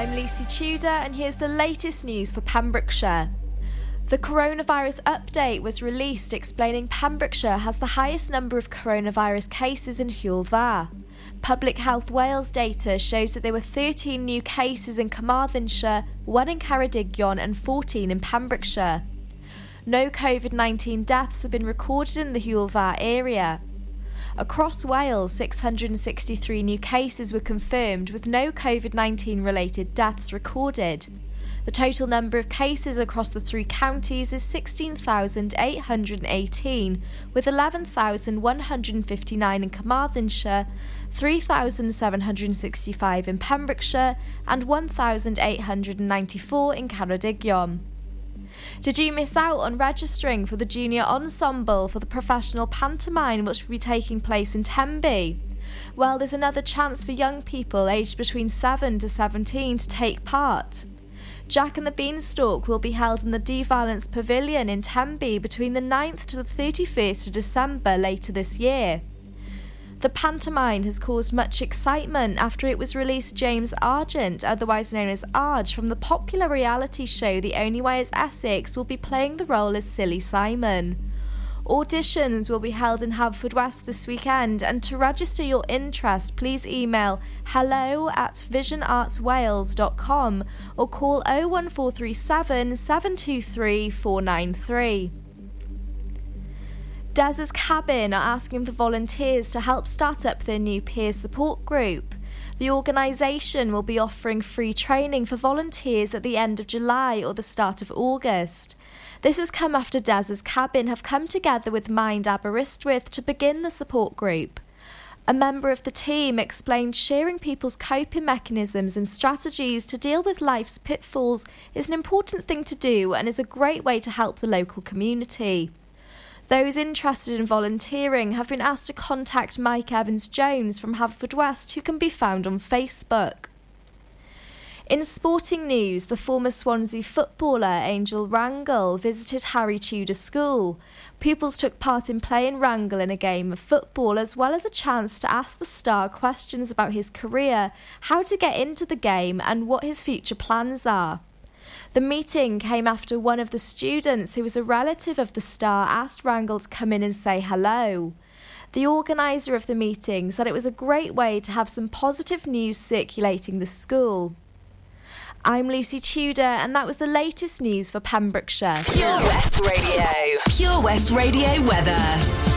I'm Lucy Tudor, and here's the latest news for Pembrokeshire. The coronavirus update was released explaining Pembrokeshire has the highest number of coronavirus cases in Hywel Public Health Wales data shows that there were 13 new cases in Carmarthenshire, 1 in Ceredigion, and 14 in Pembrokeshire. No COVID 19 deaths have been recorded in the Hywel area. Across Wales, 663 new cases were confirmed with no COVID 19 related deaths recorded. The total number of cases across the three counties is 16,818, with 11,159 in Carmarthenshire, 3,765 in Pembrokeshire, and 1,894 in Ceredigion. Did you miss out on registering for the junior ensemble for the professional pantomime which will be taking place in Tenby? Well, there's another chance for young people aged between 7 to 17 to take part. Jack and the Beanstalk will be held in the De-Valence Pavilion in Tenby between the 9th to the 31st of December later this year. The pantomime has caused much excitement after it was released James Argent, otherwise known as Arg, from the popular reality show The Only Way is Essex, will be playing the role as Silly Simon. Auditions will be held in Haverfordwest this weekend, and to register your interest, please email hello at visionartswales.com or call 01437 723 493. Des's Cabin are asking for volunteers to help start up their new peer support group. The organisation will be offering free training for volunteers at the end of July or the start of August. This has come after Des's Cabin have come together with Mind Aberystwyth to begin the support group. A member of the team explained sharing people's coping mechanisms and strategies to deal with life's pitfalls is an important thing to do and is a great way to help the local community. Those interested in volunteering have been asked to contact Mike Evans Jones from Haverfordwest, who can be found on Facebook. In sporting news, the former Swansea footballer Angel Rangel visited Henry Tudor School. Pupils took part in playing Rangel in a game of football, as well as a chance to ask the star questions about his career, how to get into the game, and what his future plans are. The meeting came after one of the students, who was a relative of the star, asked Rangel to come in and say hello. The organiser of the meeting said it was a great way to have some positive news circulating the school. I'm Lucy Tudor, and that was the latest news for Pembrokeshire. Pure West Radio. Pure West Radio weather.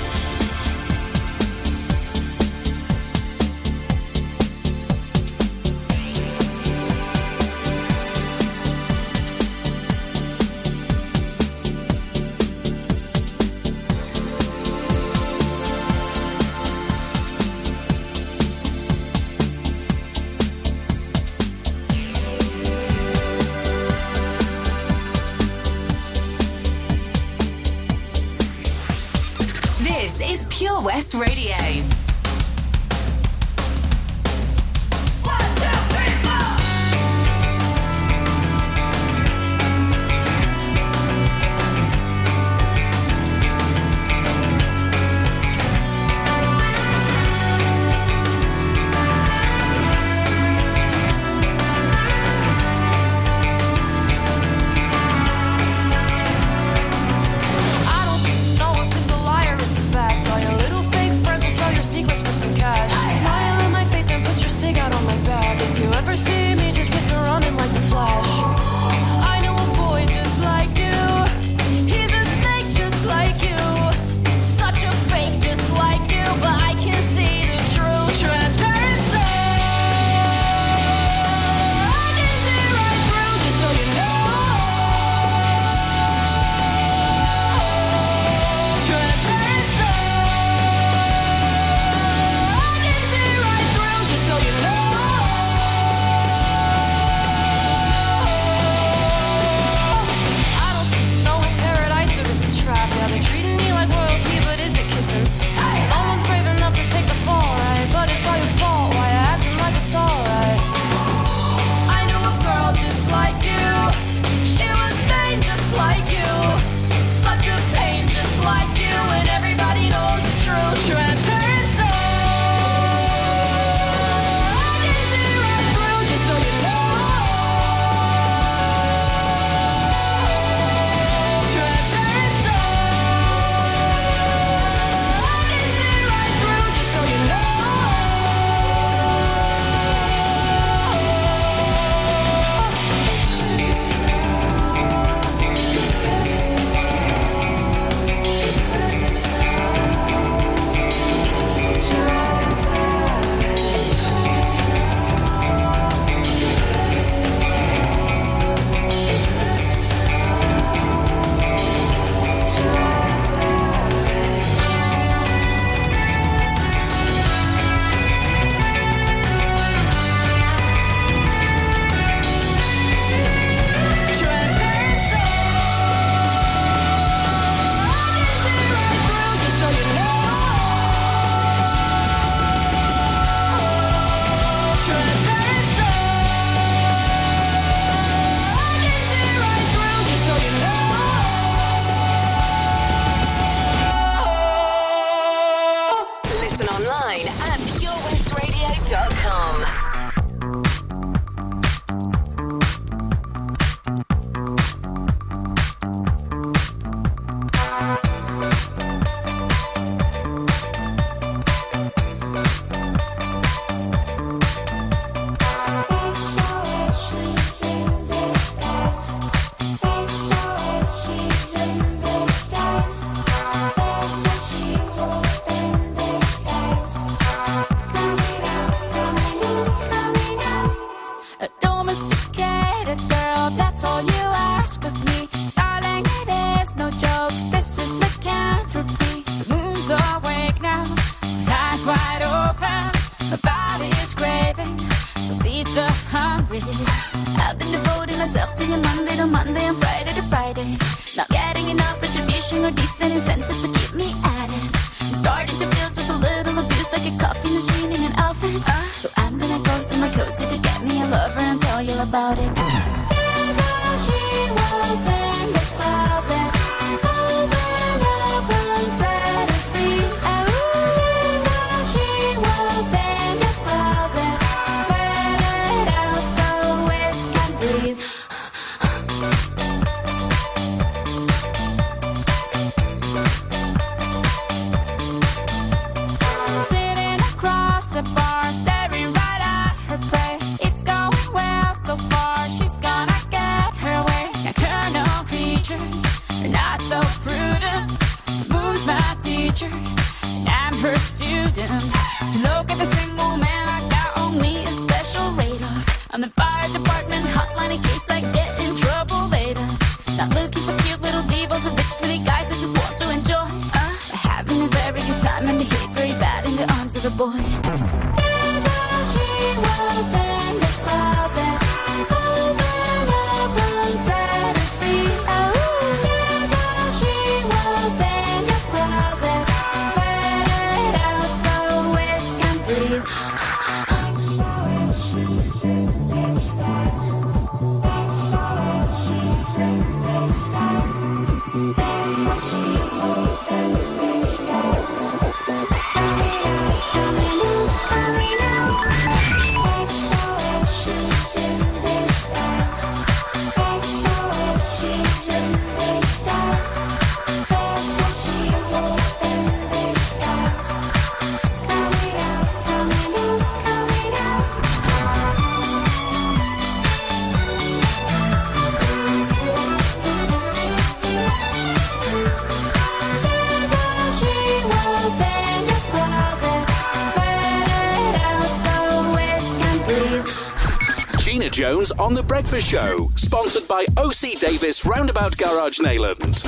On The Breakfast Show, sponsored by OC Davis Roundabout Garage Neyland.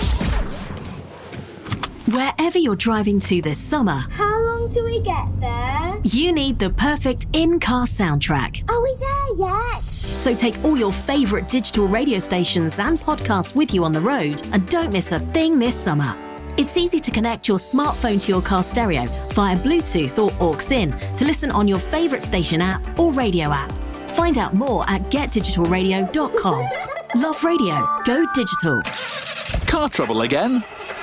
Wherever you're driving to this summer, How long do we get there? you need the perfect in car soundtrack. Are we there yet? So take all your favourite digital radio stations and podcasts with you on the road and don't miss a thing this summer. It's easy to connect your smartphone to your car stereo via Bluetooth or aux in to listen on your favourite station app or radio app. Find out more at getdigitalradio.com. Love radio. Go digital. Car trouble again?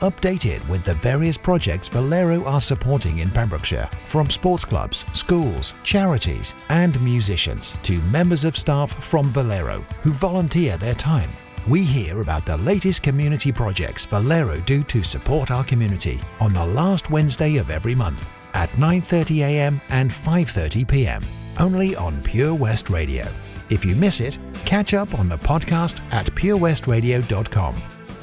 updated with the various projects Valero are supporting in Pembrokeshire, from sports clubs, schools, charities, and musicians to members of staff from Valero who volunteer their time. We hear about the latest community projects Valero do to support our community on the last Wednesday of every month at 9:30 a.m. and 5:30 p.m. only on Pure West Radio. If you miss it, catch up on the podcast at purewestradio.com.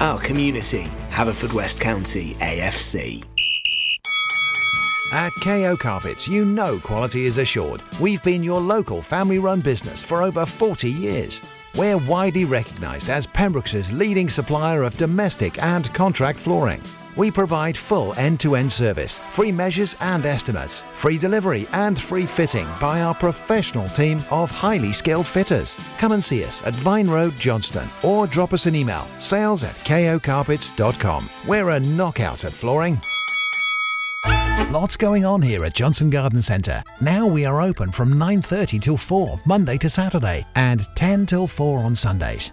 our community. Haverfordwest County AFC. At KO Carpets, you know quality is assured. We've been your local family run business for over 40 years. We're widely recognised as Pembrokeshire's leading supplier of domestic and contract flooring. We provide full end-to-end service, free measures and estimates, free delivery and free fitting by our professional team of highly skilled fitters. Come and see us at Vine Road Johnston or drop us an email sales at kocarpets.com. We're a knockout at flooring. Lots going on here at Johnston Garden Centre. Now we are open from 9:30 till 4 Monday to Saturday and 10 till 4 on Sundays.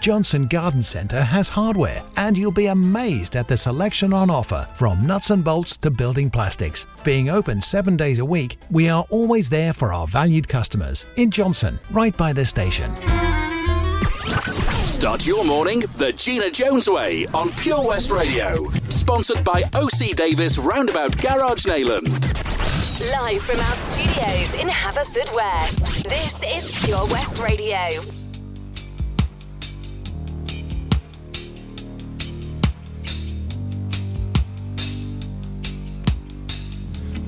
Johnston Garden Centre has hardware, and you'll be amazed at the selection on offer from nuts and bolts to building plastics. Being open seven days a week, we are always there for our valued customers in Johnston, right by the station. Start your morning the Gina Jones way on Pure West Radio. Sponsored by OC Davis Roundabout Garage Neyland. Live from our studios in Haverfordwest. This is Pure West Radio.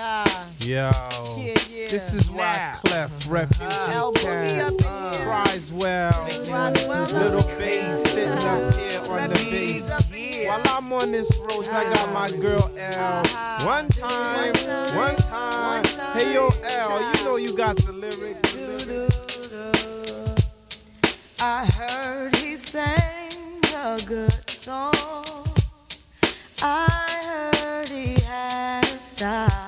Ah, Yo, yeah, yeah. this is why Now. Clef put ah. me Camp in here. well. Little bass sitting up here on the bass. While I'm on this road, I got my ah. girl L. Uh-huh. One time, one time. Hey yo, L, you know you got the lyrics. I heard he sang a good song. I heard he had a style.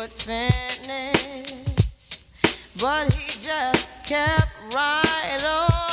would finish, but he just kept right on,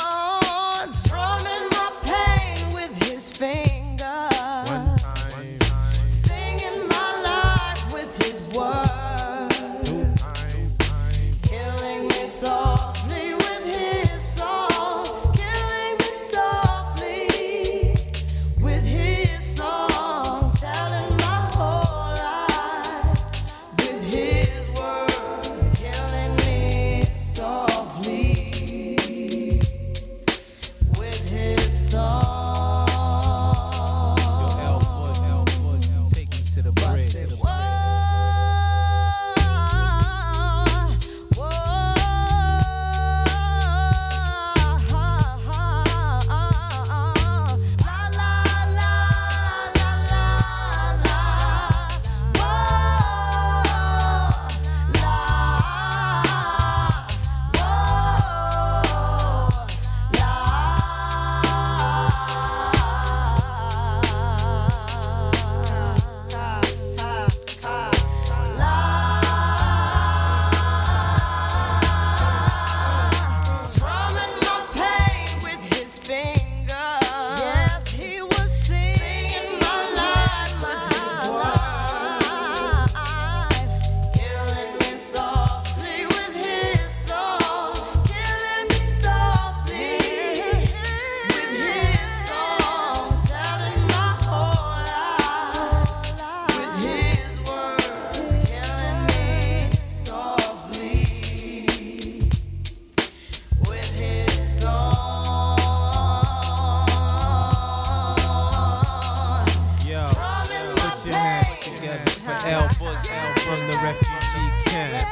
refugee camp.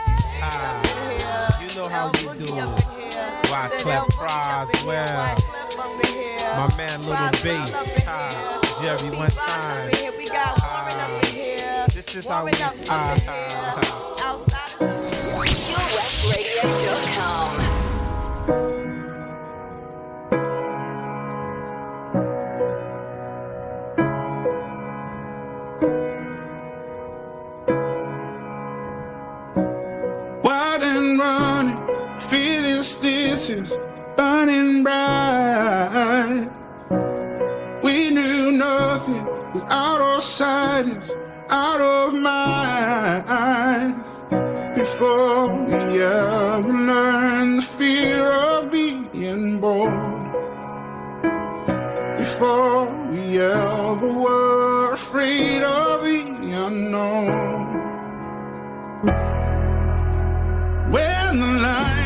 Ah, you know how we do. Why Clef cries well. My man Little Bass. Ah, Jerry one time. Ah, this is how we. Ah, ah, ah. Burning bright. We knew nothing was out of sight, is out of mind. Before we ever learned the fear of being bold. Before we ever were afraid of the unknown. when the lights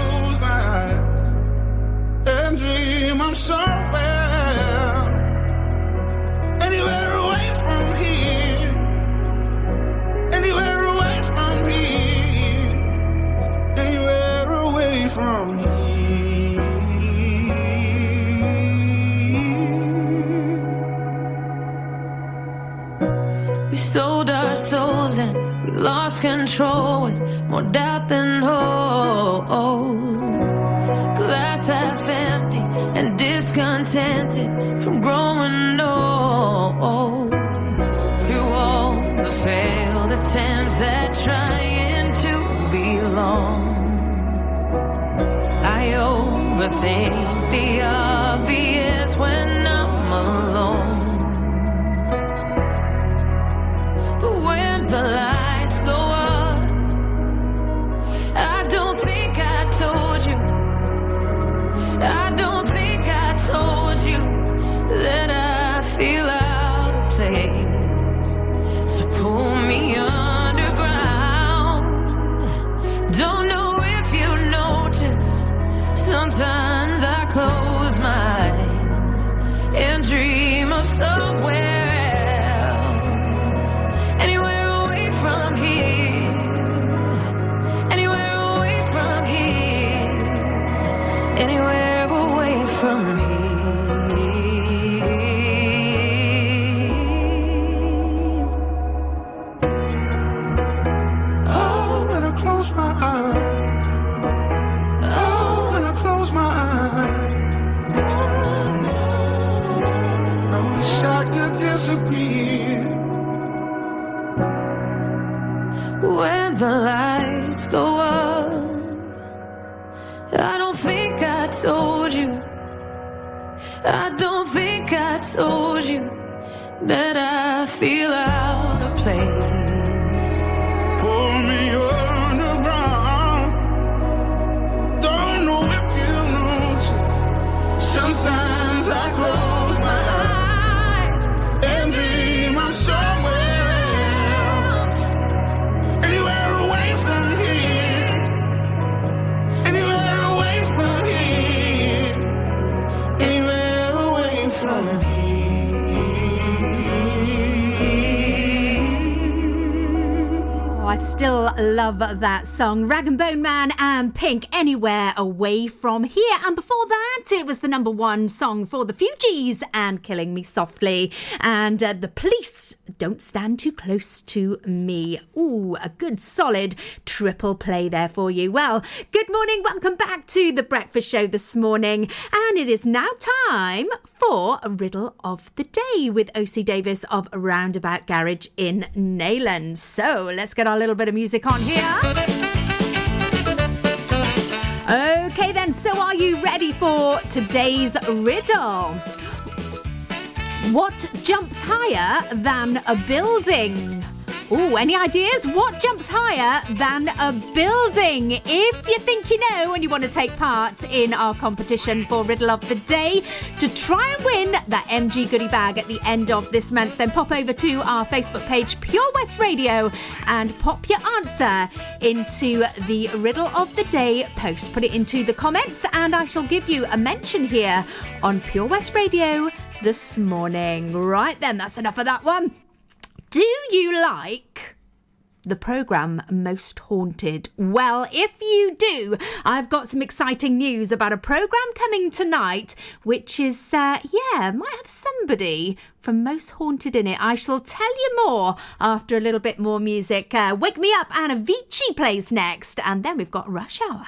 sold our souls and we lost control with more doubt than hope. Glass half empty and discontented from growing old. Through all the failed attempts at trying to belong, I overthink the obvious love that song. Rag and Bone Man and Pink, Anywhere Away From Here. And before that, it was the number one song for the Fugees and Killing Me Softly. And uh, the police don't stand too close to me. Ooh, a good solid triple play there for you. Well, good morning. Welcome back to the breakfast show this morning. And it is now time for a riddle of the day with OC Davis of Roundabout Garage in Neyland. So let's get our little bit of music on Okay, then, so are you ready for today's riddle? What jumps higher than a building? Oh, any ideas? What jumps higher than a building? If you think you know and you want to take part in our competition for Riddle of the Day to try and win that MG goodie bag at the end of this month, then pop over to our Facebook page, Pure West Radio, and pop your answer into the Riddle of the Day post. Put it into the comments, and I shall give you a mention here on Pure West Radio this morning. Right then, that's enough of that one. Do you like the programme Most Haunted? Well, if you do, I've got some exciting news about a programme coming tonight, which is, uh, yeah, might have somebody from Most Haunted in it. I shall tell you more after a little bit more music. Uh, Wake Me Up and Avicii plays next, and then we've got Rush Hour.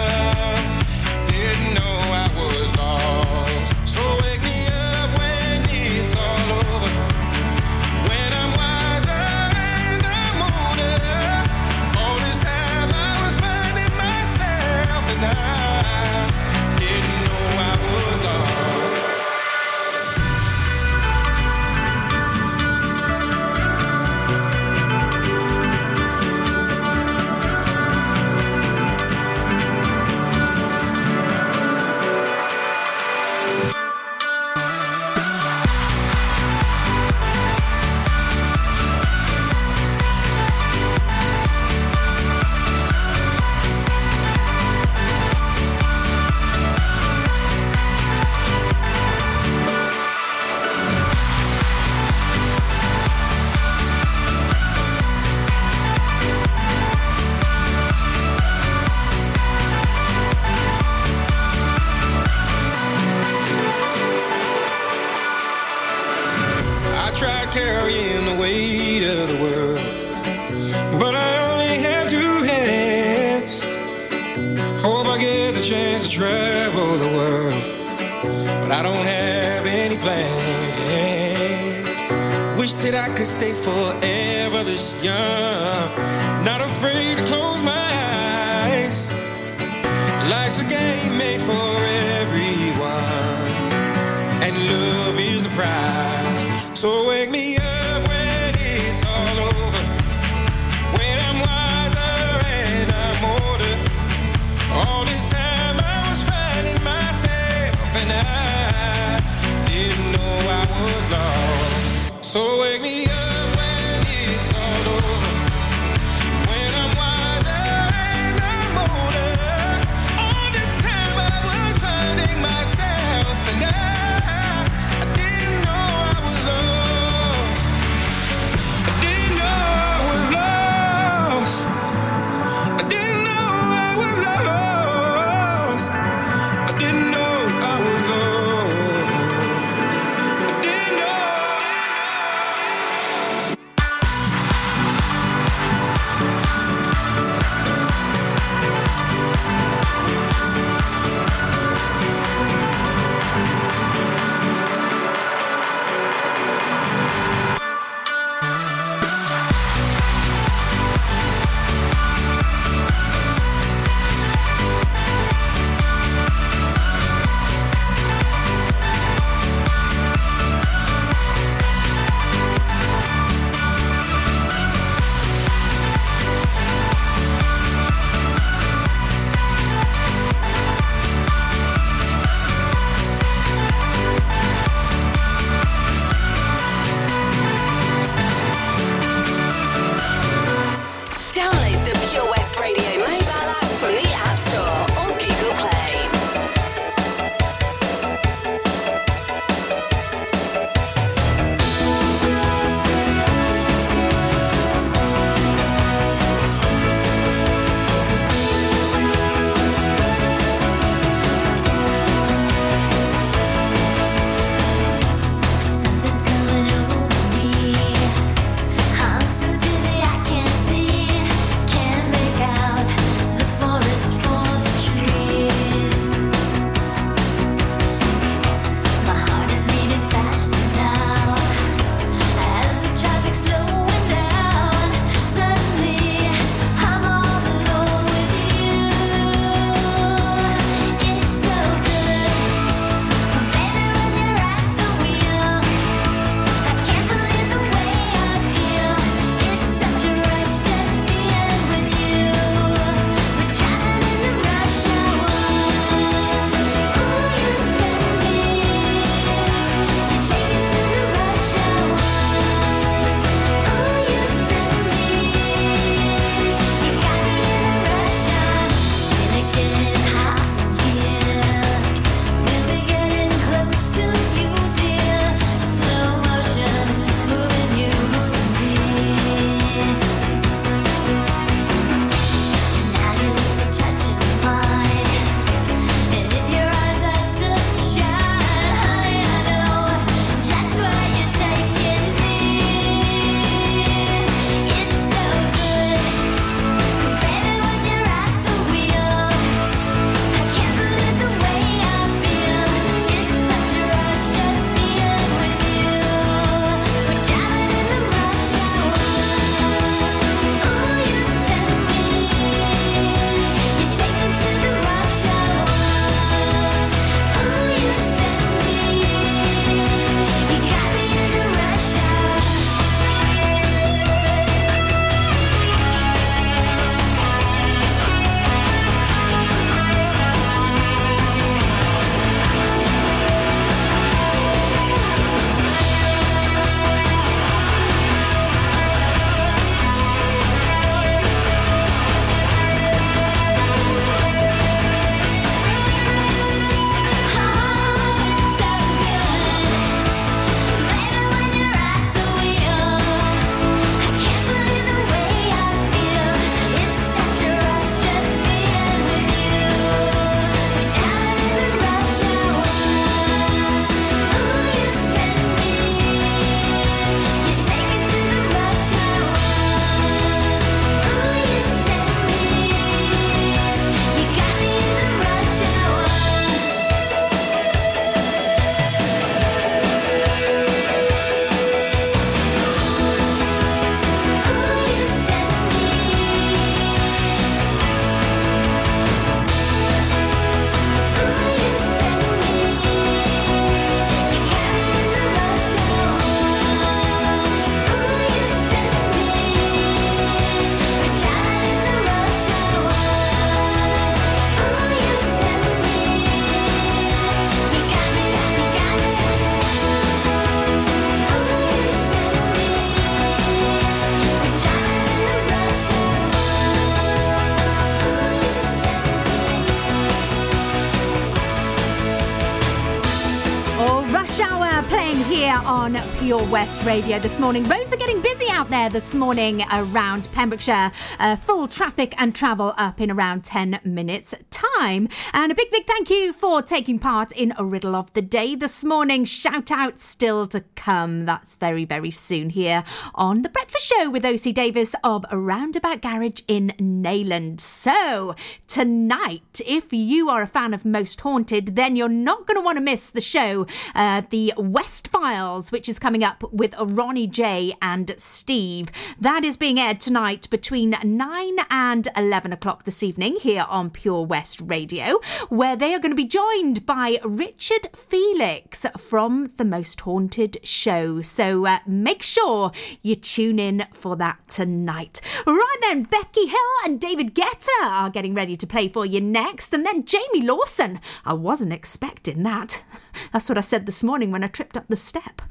West Radio this morning. Roads are getting busy out there this morning around Pembrokeshire. Uh, full traffic and travel up in around 10 minutes' time. And a big, big thank you for taking part in a riddle of the day this morning. Shout out still to come. That's very, very soon here on The Breakfast Show with OC Davis of Roundabout Garage in Neyland. So, tonight, if you are a fan of Most Haunted, then you're not going to want to miss the show, uh, The West Files, which is coming up with Ronnie J and Steve. That is being aired tonight between 9 and 11 o'clock this evening here on Pure West Radio, where they are going to be joined by Richard Felix from The Most Haunted Show. So uh, make sure you tune in for that tonight. Right then, Becky Hill and David Guetta are getting ready to play for you next, and then Jamie Lawson. I wasn't expecting that. That's what I said this morning when I tripped up the step.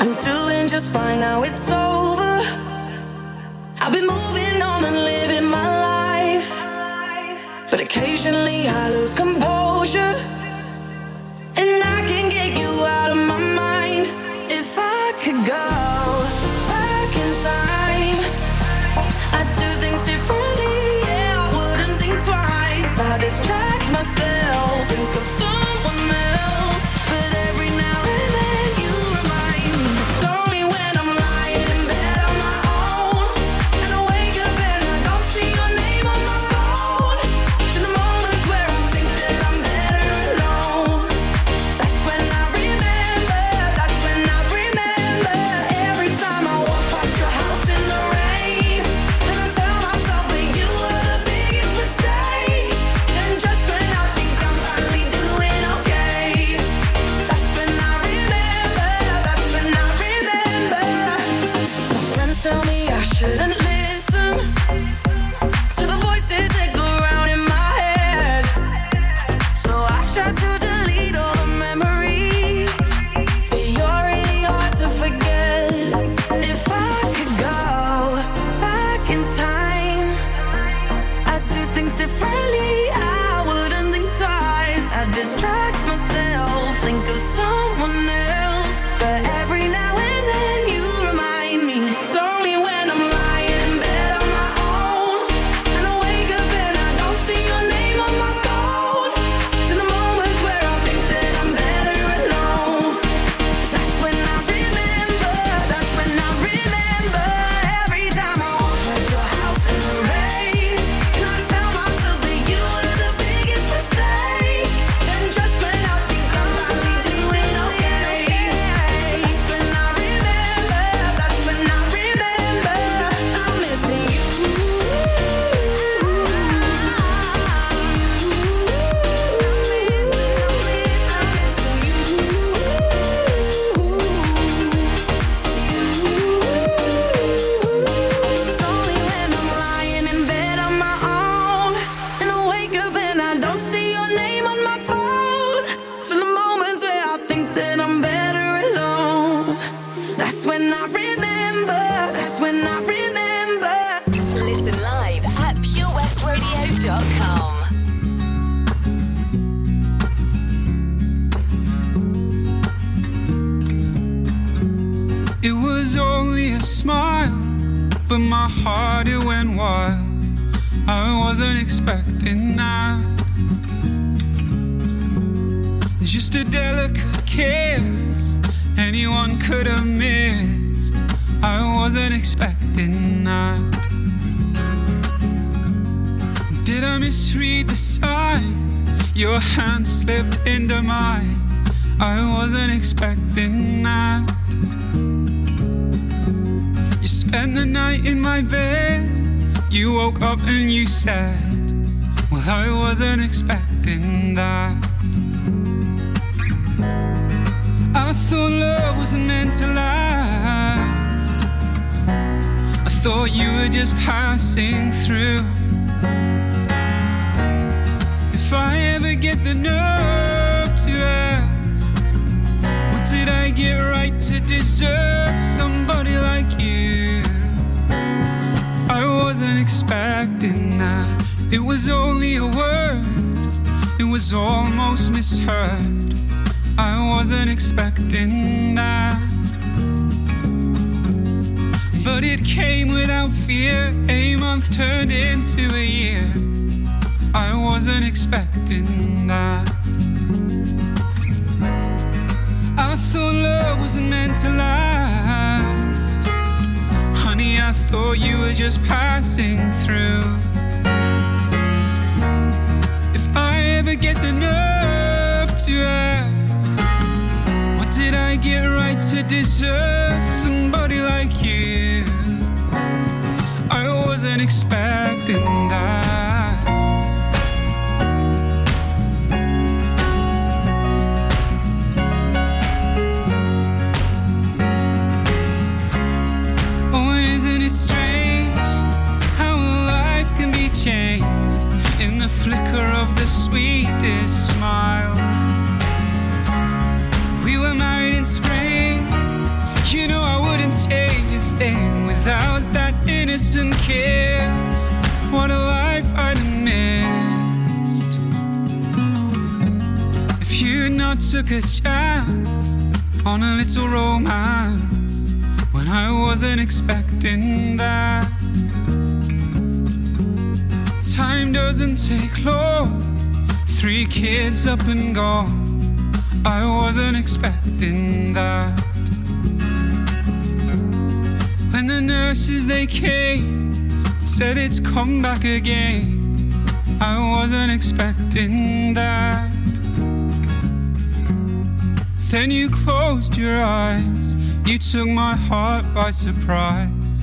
I'm doing just fine now, it's over. I've been moving on and living my life. But occasionally I lose composure. And I can get you out of my mind. If I could go up and you said, Well, I wasn't expecting that. I thought love wasn't meant to last. I thought you were just passing through. If I ever get the nerve to ask, what did I get right to deserve somebody like you? I wasn't expecting that. It was only a word, it was almost misheard. I wasn't expecting that. But it came without fear. A month turned into a year. I wasn't expecting that. I thought love wasn't meant to last. I thought you were just passing through. If I ever get the nerve to ask, what did I get right to deserve somebody like you? I wasn't expecting that. Flicker of the sweetest smile? We were married in spring. You know I wouldn't change a thing without that innocent kiss. What a life I'd have missed if you not took a chance on a little romance when I wasn't expecting that. Time doesn't take long. Three kids up and gone. I wasn't expecting that. When the nurses they came, said it's come back again. I wasn't expecting that. Then you closed your eyes, you took my heart by surprise.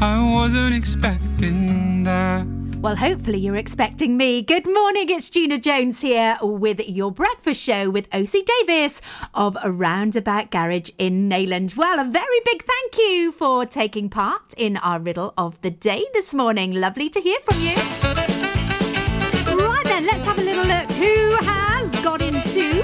I wasn't expecting that. Well, hopefully you're expecting me. Good morning, it's Gina Jones here with your breakfast show with OC Davis of Roundabout Garage in Neyland. Well, a very big thank you for taking part in our riddle of the day this morning. Lovely to hear from you. Right then, let's have a little look. Who has got into?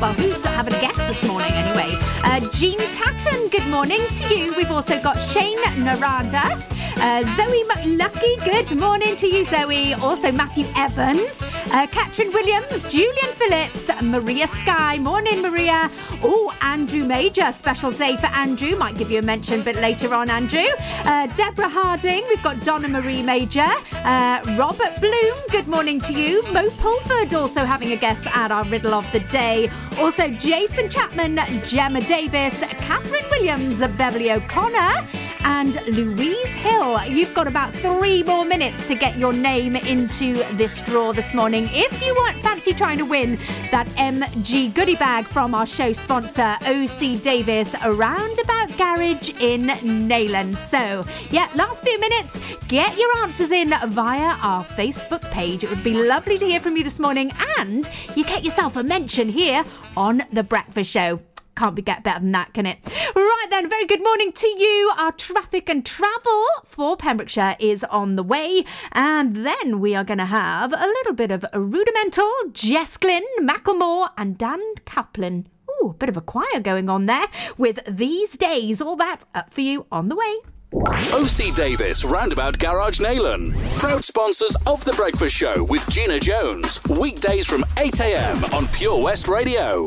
Well, who's having a guest this morning anyway? Uh, Jean Tatton, good morning to you. We've also got Shane Naranda. Uh, Zoe McLucky, good morning to you, Zoe. Also, Matthew Evans, uh, Catherine Williams, Julian Phillips, Maria Sky. Morning, Maria. Oh, Andrew Major, special day for Andrew. Might give you a mention a bit later on, Andrew. Uh, Deborah Harding, we've got Donna Marie Major. Uh, Robert Bloom, good morning to you. Mo Pulford also having a guest at our riddle of the day. Also, Jason Chapman, Gemma Davis, Catherine Williams, Beverly O'Connor and Louise Hill. You've got about three more minutes to get your name into this draw this morning. If you want fancy trying to win that MG goodie bag from our show sponsor, OC Davis, Roundabout Garage in Neyland. So, yeah, last few minutes, get your answers in via our Facebook page. It would be lovely to hear from you this morning, and you get yourself a mention here on The Breakfast Show. Can't be get better than that, can it? Right then, very good morning to you. Our traffic and travel for Pembrokeshire is on the way, and then we are going to have a little bit of Rudimental Jess Glynne, Macklemore, and Dan Caplen. Ooh, a bit of a choir going on there with these days. All that up for you on the way. OC Davis Roundabout Garage Neyland. Proud sponsors of The Breakfast Show with Gina Jones. Weekdays from 8am on Pure West Radio.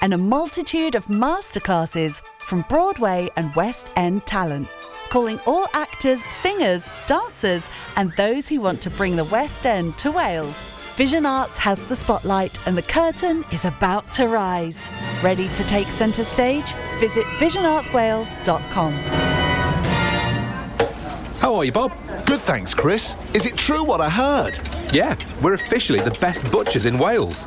and a multitude of masterclasses from Broadway and West End talent. Calling all actors, singers, dancers, and those who want to bring the West End to Wales. Vision Arts has the spotlight and the curtain is about to rise. Ready to take centre stage? Visit visionartswales.com. How are you, Bob? Good, thanks, Chris. Is it true what I heard? Yeah, we're officially the best butchers in Wales.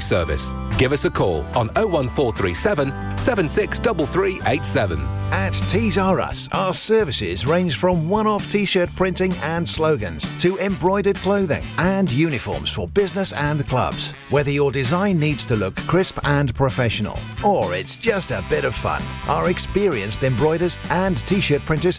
service. Give us a call on 01437 763387. At Tees R Us, our services range from one off t shirt printing and slogans to embroidered clothing and uniforms for business and clubs. Whether your design needs to look crisp and professional or it's just a bit of fun, our experienced embroiders and t shirt printers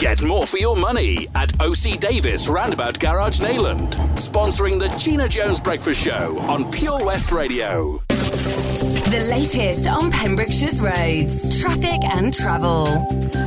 Get more for your money at OC Davis Roundabout Garage Neyland, sponsoring the Gina Jones Breakfast Show on Pure West Radio. The latest on Pembrokeshire's roads, traffic and travel.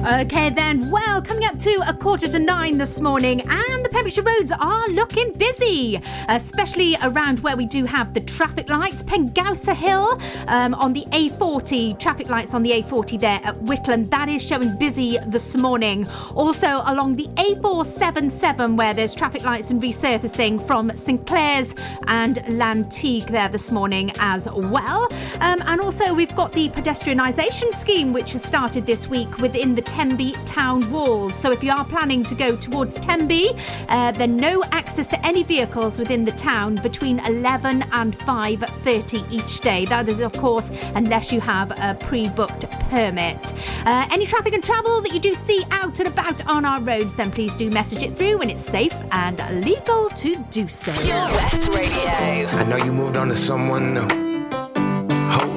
Okay, then. Well, coming up to a quarter to nine this morning, and the Pembrokeshire roads are looking busy, especially around where we do have the traffic lights. Pengawse Hill um, on the A40, traffic lights on the A40 there at Whitland. That is showing busy this morning. Also, along the A477, where there's traffic lights and resurfacing from St Clears and Llanteg there this morning as well. Um, and also, we've got the pedestrianisation scheme, which has started this week within the Tenby town walls. So, if you are planning to go towards Tenby, uh, then no access to any vehicles within the town between 11 and 5:30 each day. That is, of course, unless you have a pre-booked permit. Uh, any traffic and travel that you do see out and about on our roads, then please do message it through when it's safe and legal to do so. Pure West Radio. I know you moved on to someone new.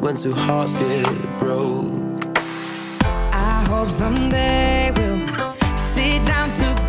when two hearts get broke. I hope someday we'll sit down together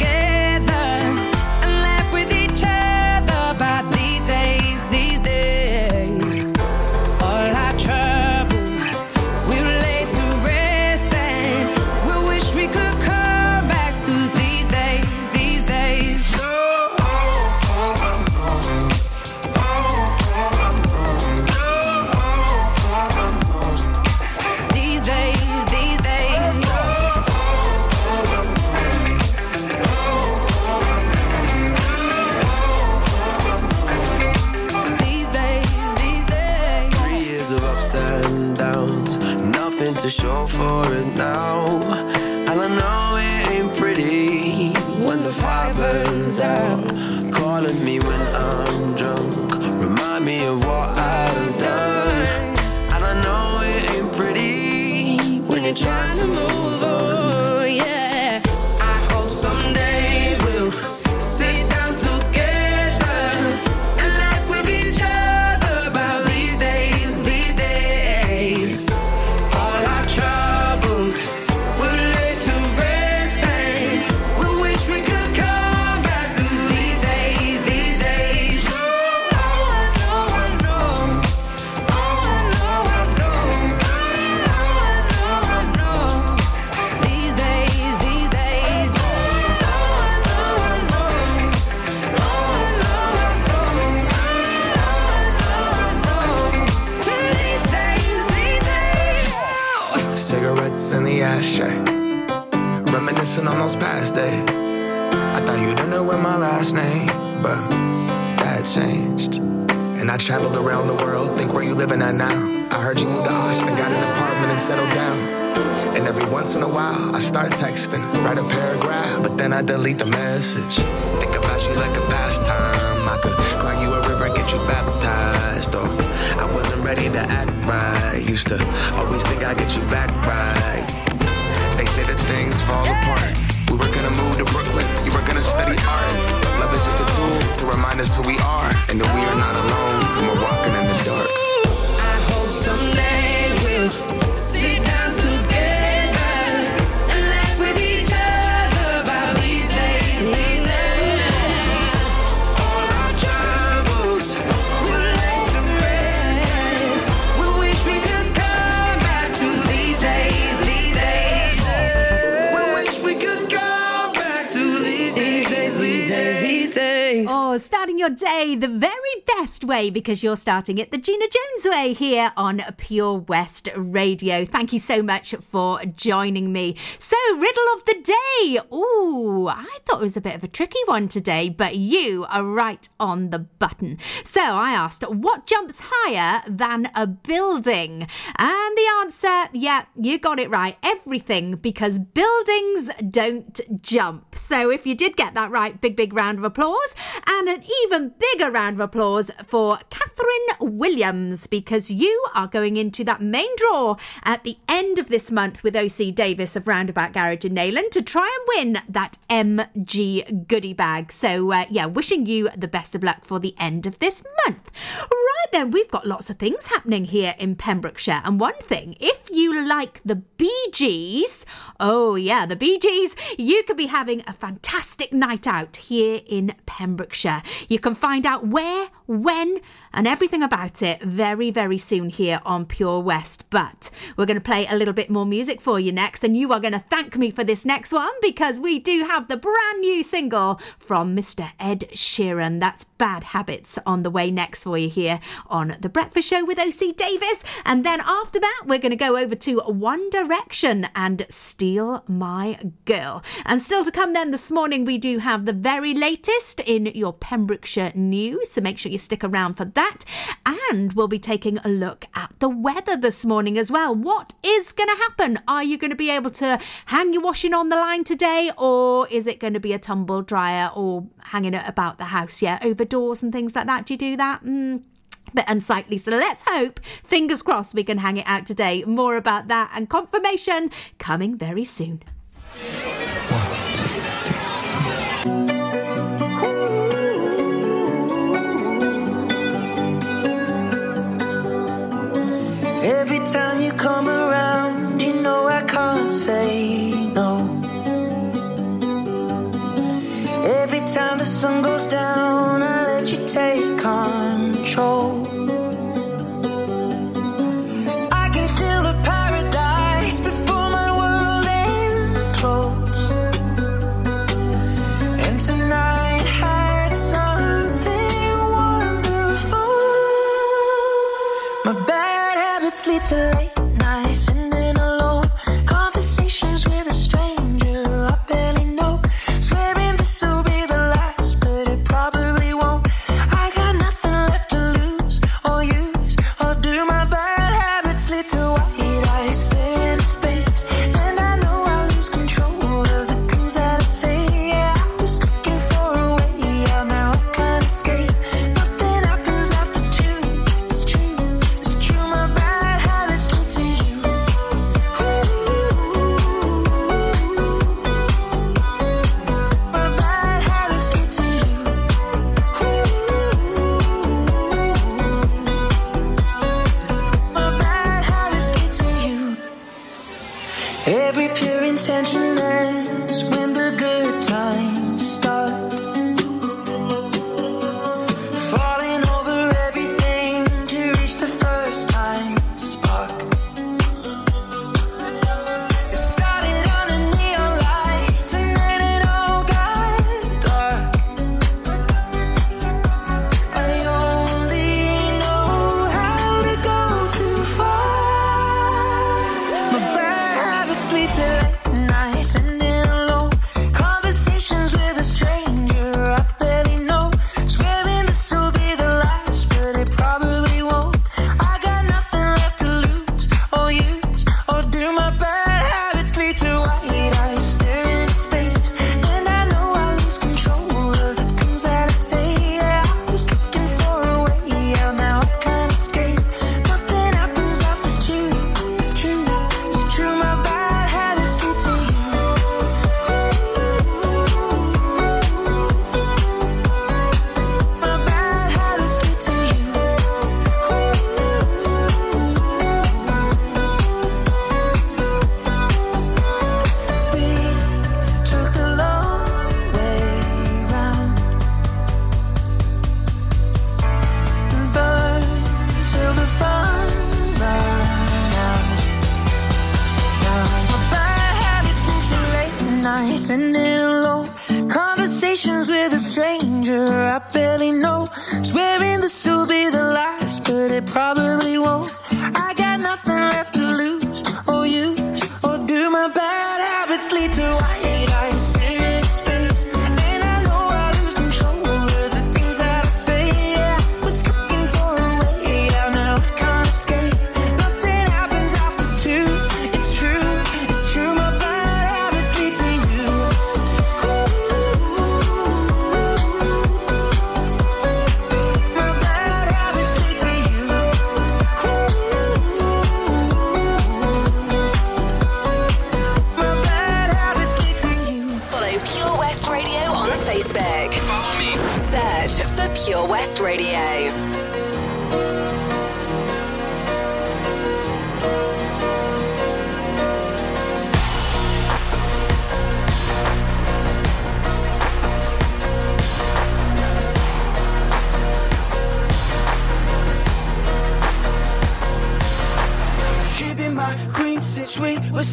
way because you're starting it the Gina Jones way here on Pure West Radio. Thank you so much for joining me. So, riddle of the day. Ooh, I thought it was a bit of a tricky one today, but you are right on the button. So, I asked, what jumps higher than a building? And the answer, yeah, you got it right. Everything because buildings don't jump. So, if you did get that right, big, big round of applause. And an even bigger round of applause for Catherine Williams because you are going into that main draw at the end of this month with OC Davis of Roundabout Garage in Neyland to try and win that MG goodie bag. So, uh, yeah, wishing you the best of luck for the end of this month. Right then, we've got lots of things happening here in Pembrokeshire. And one thing, if you like the Bee Gees, oh yeah, the Bee Gees, you could be having a fantastic night out here in Pembrokeshire. You can find out where, when, and everything about it very, very soon here on Pure West. But we're going to play a little bit more music for you next, and you are going to thank me for this next one because we do have the brand new single from Mr. Ed Sheeran. That's Bad Habits on the way next for you here on The Breakfast Show with OC Davis. And then after that, we're going to go over to One Direction and Steal My Girl. And still to come then this morning, we do have the very latest in your Pembrokeshire news. So make sure you stick around for that. And we'll be taking a look at the weather this morning as well. What is going to happen? Are you going to be able to hang your washing on the line today, or is it going to be a tumble dryer or hanging it about the house? Yeah, over doors and things like that. Do you do that? Mm, unsightly. So let's hope, fingers crossed, we can hang it out today. More about that and confirmation coming very soon. Every time you come around,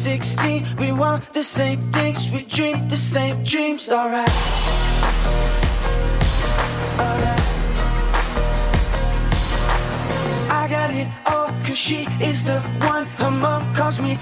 16. We want the same things, we dream the same dreams, alright. Alright. I got it all, cause she is the one. Her mom calls me.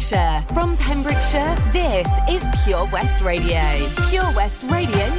Pembrokeshire. From Pembrokeshire, this is Pure West Radio. Pure West Radio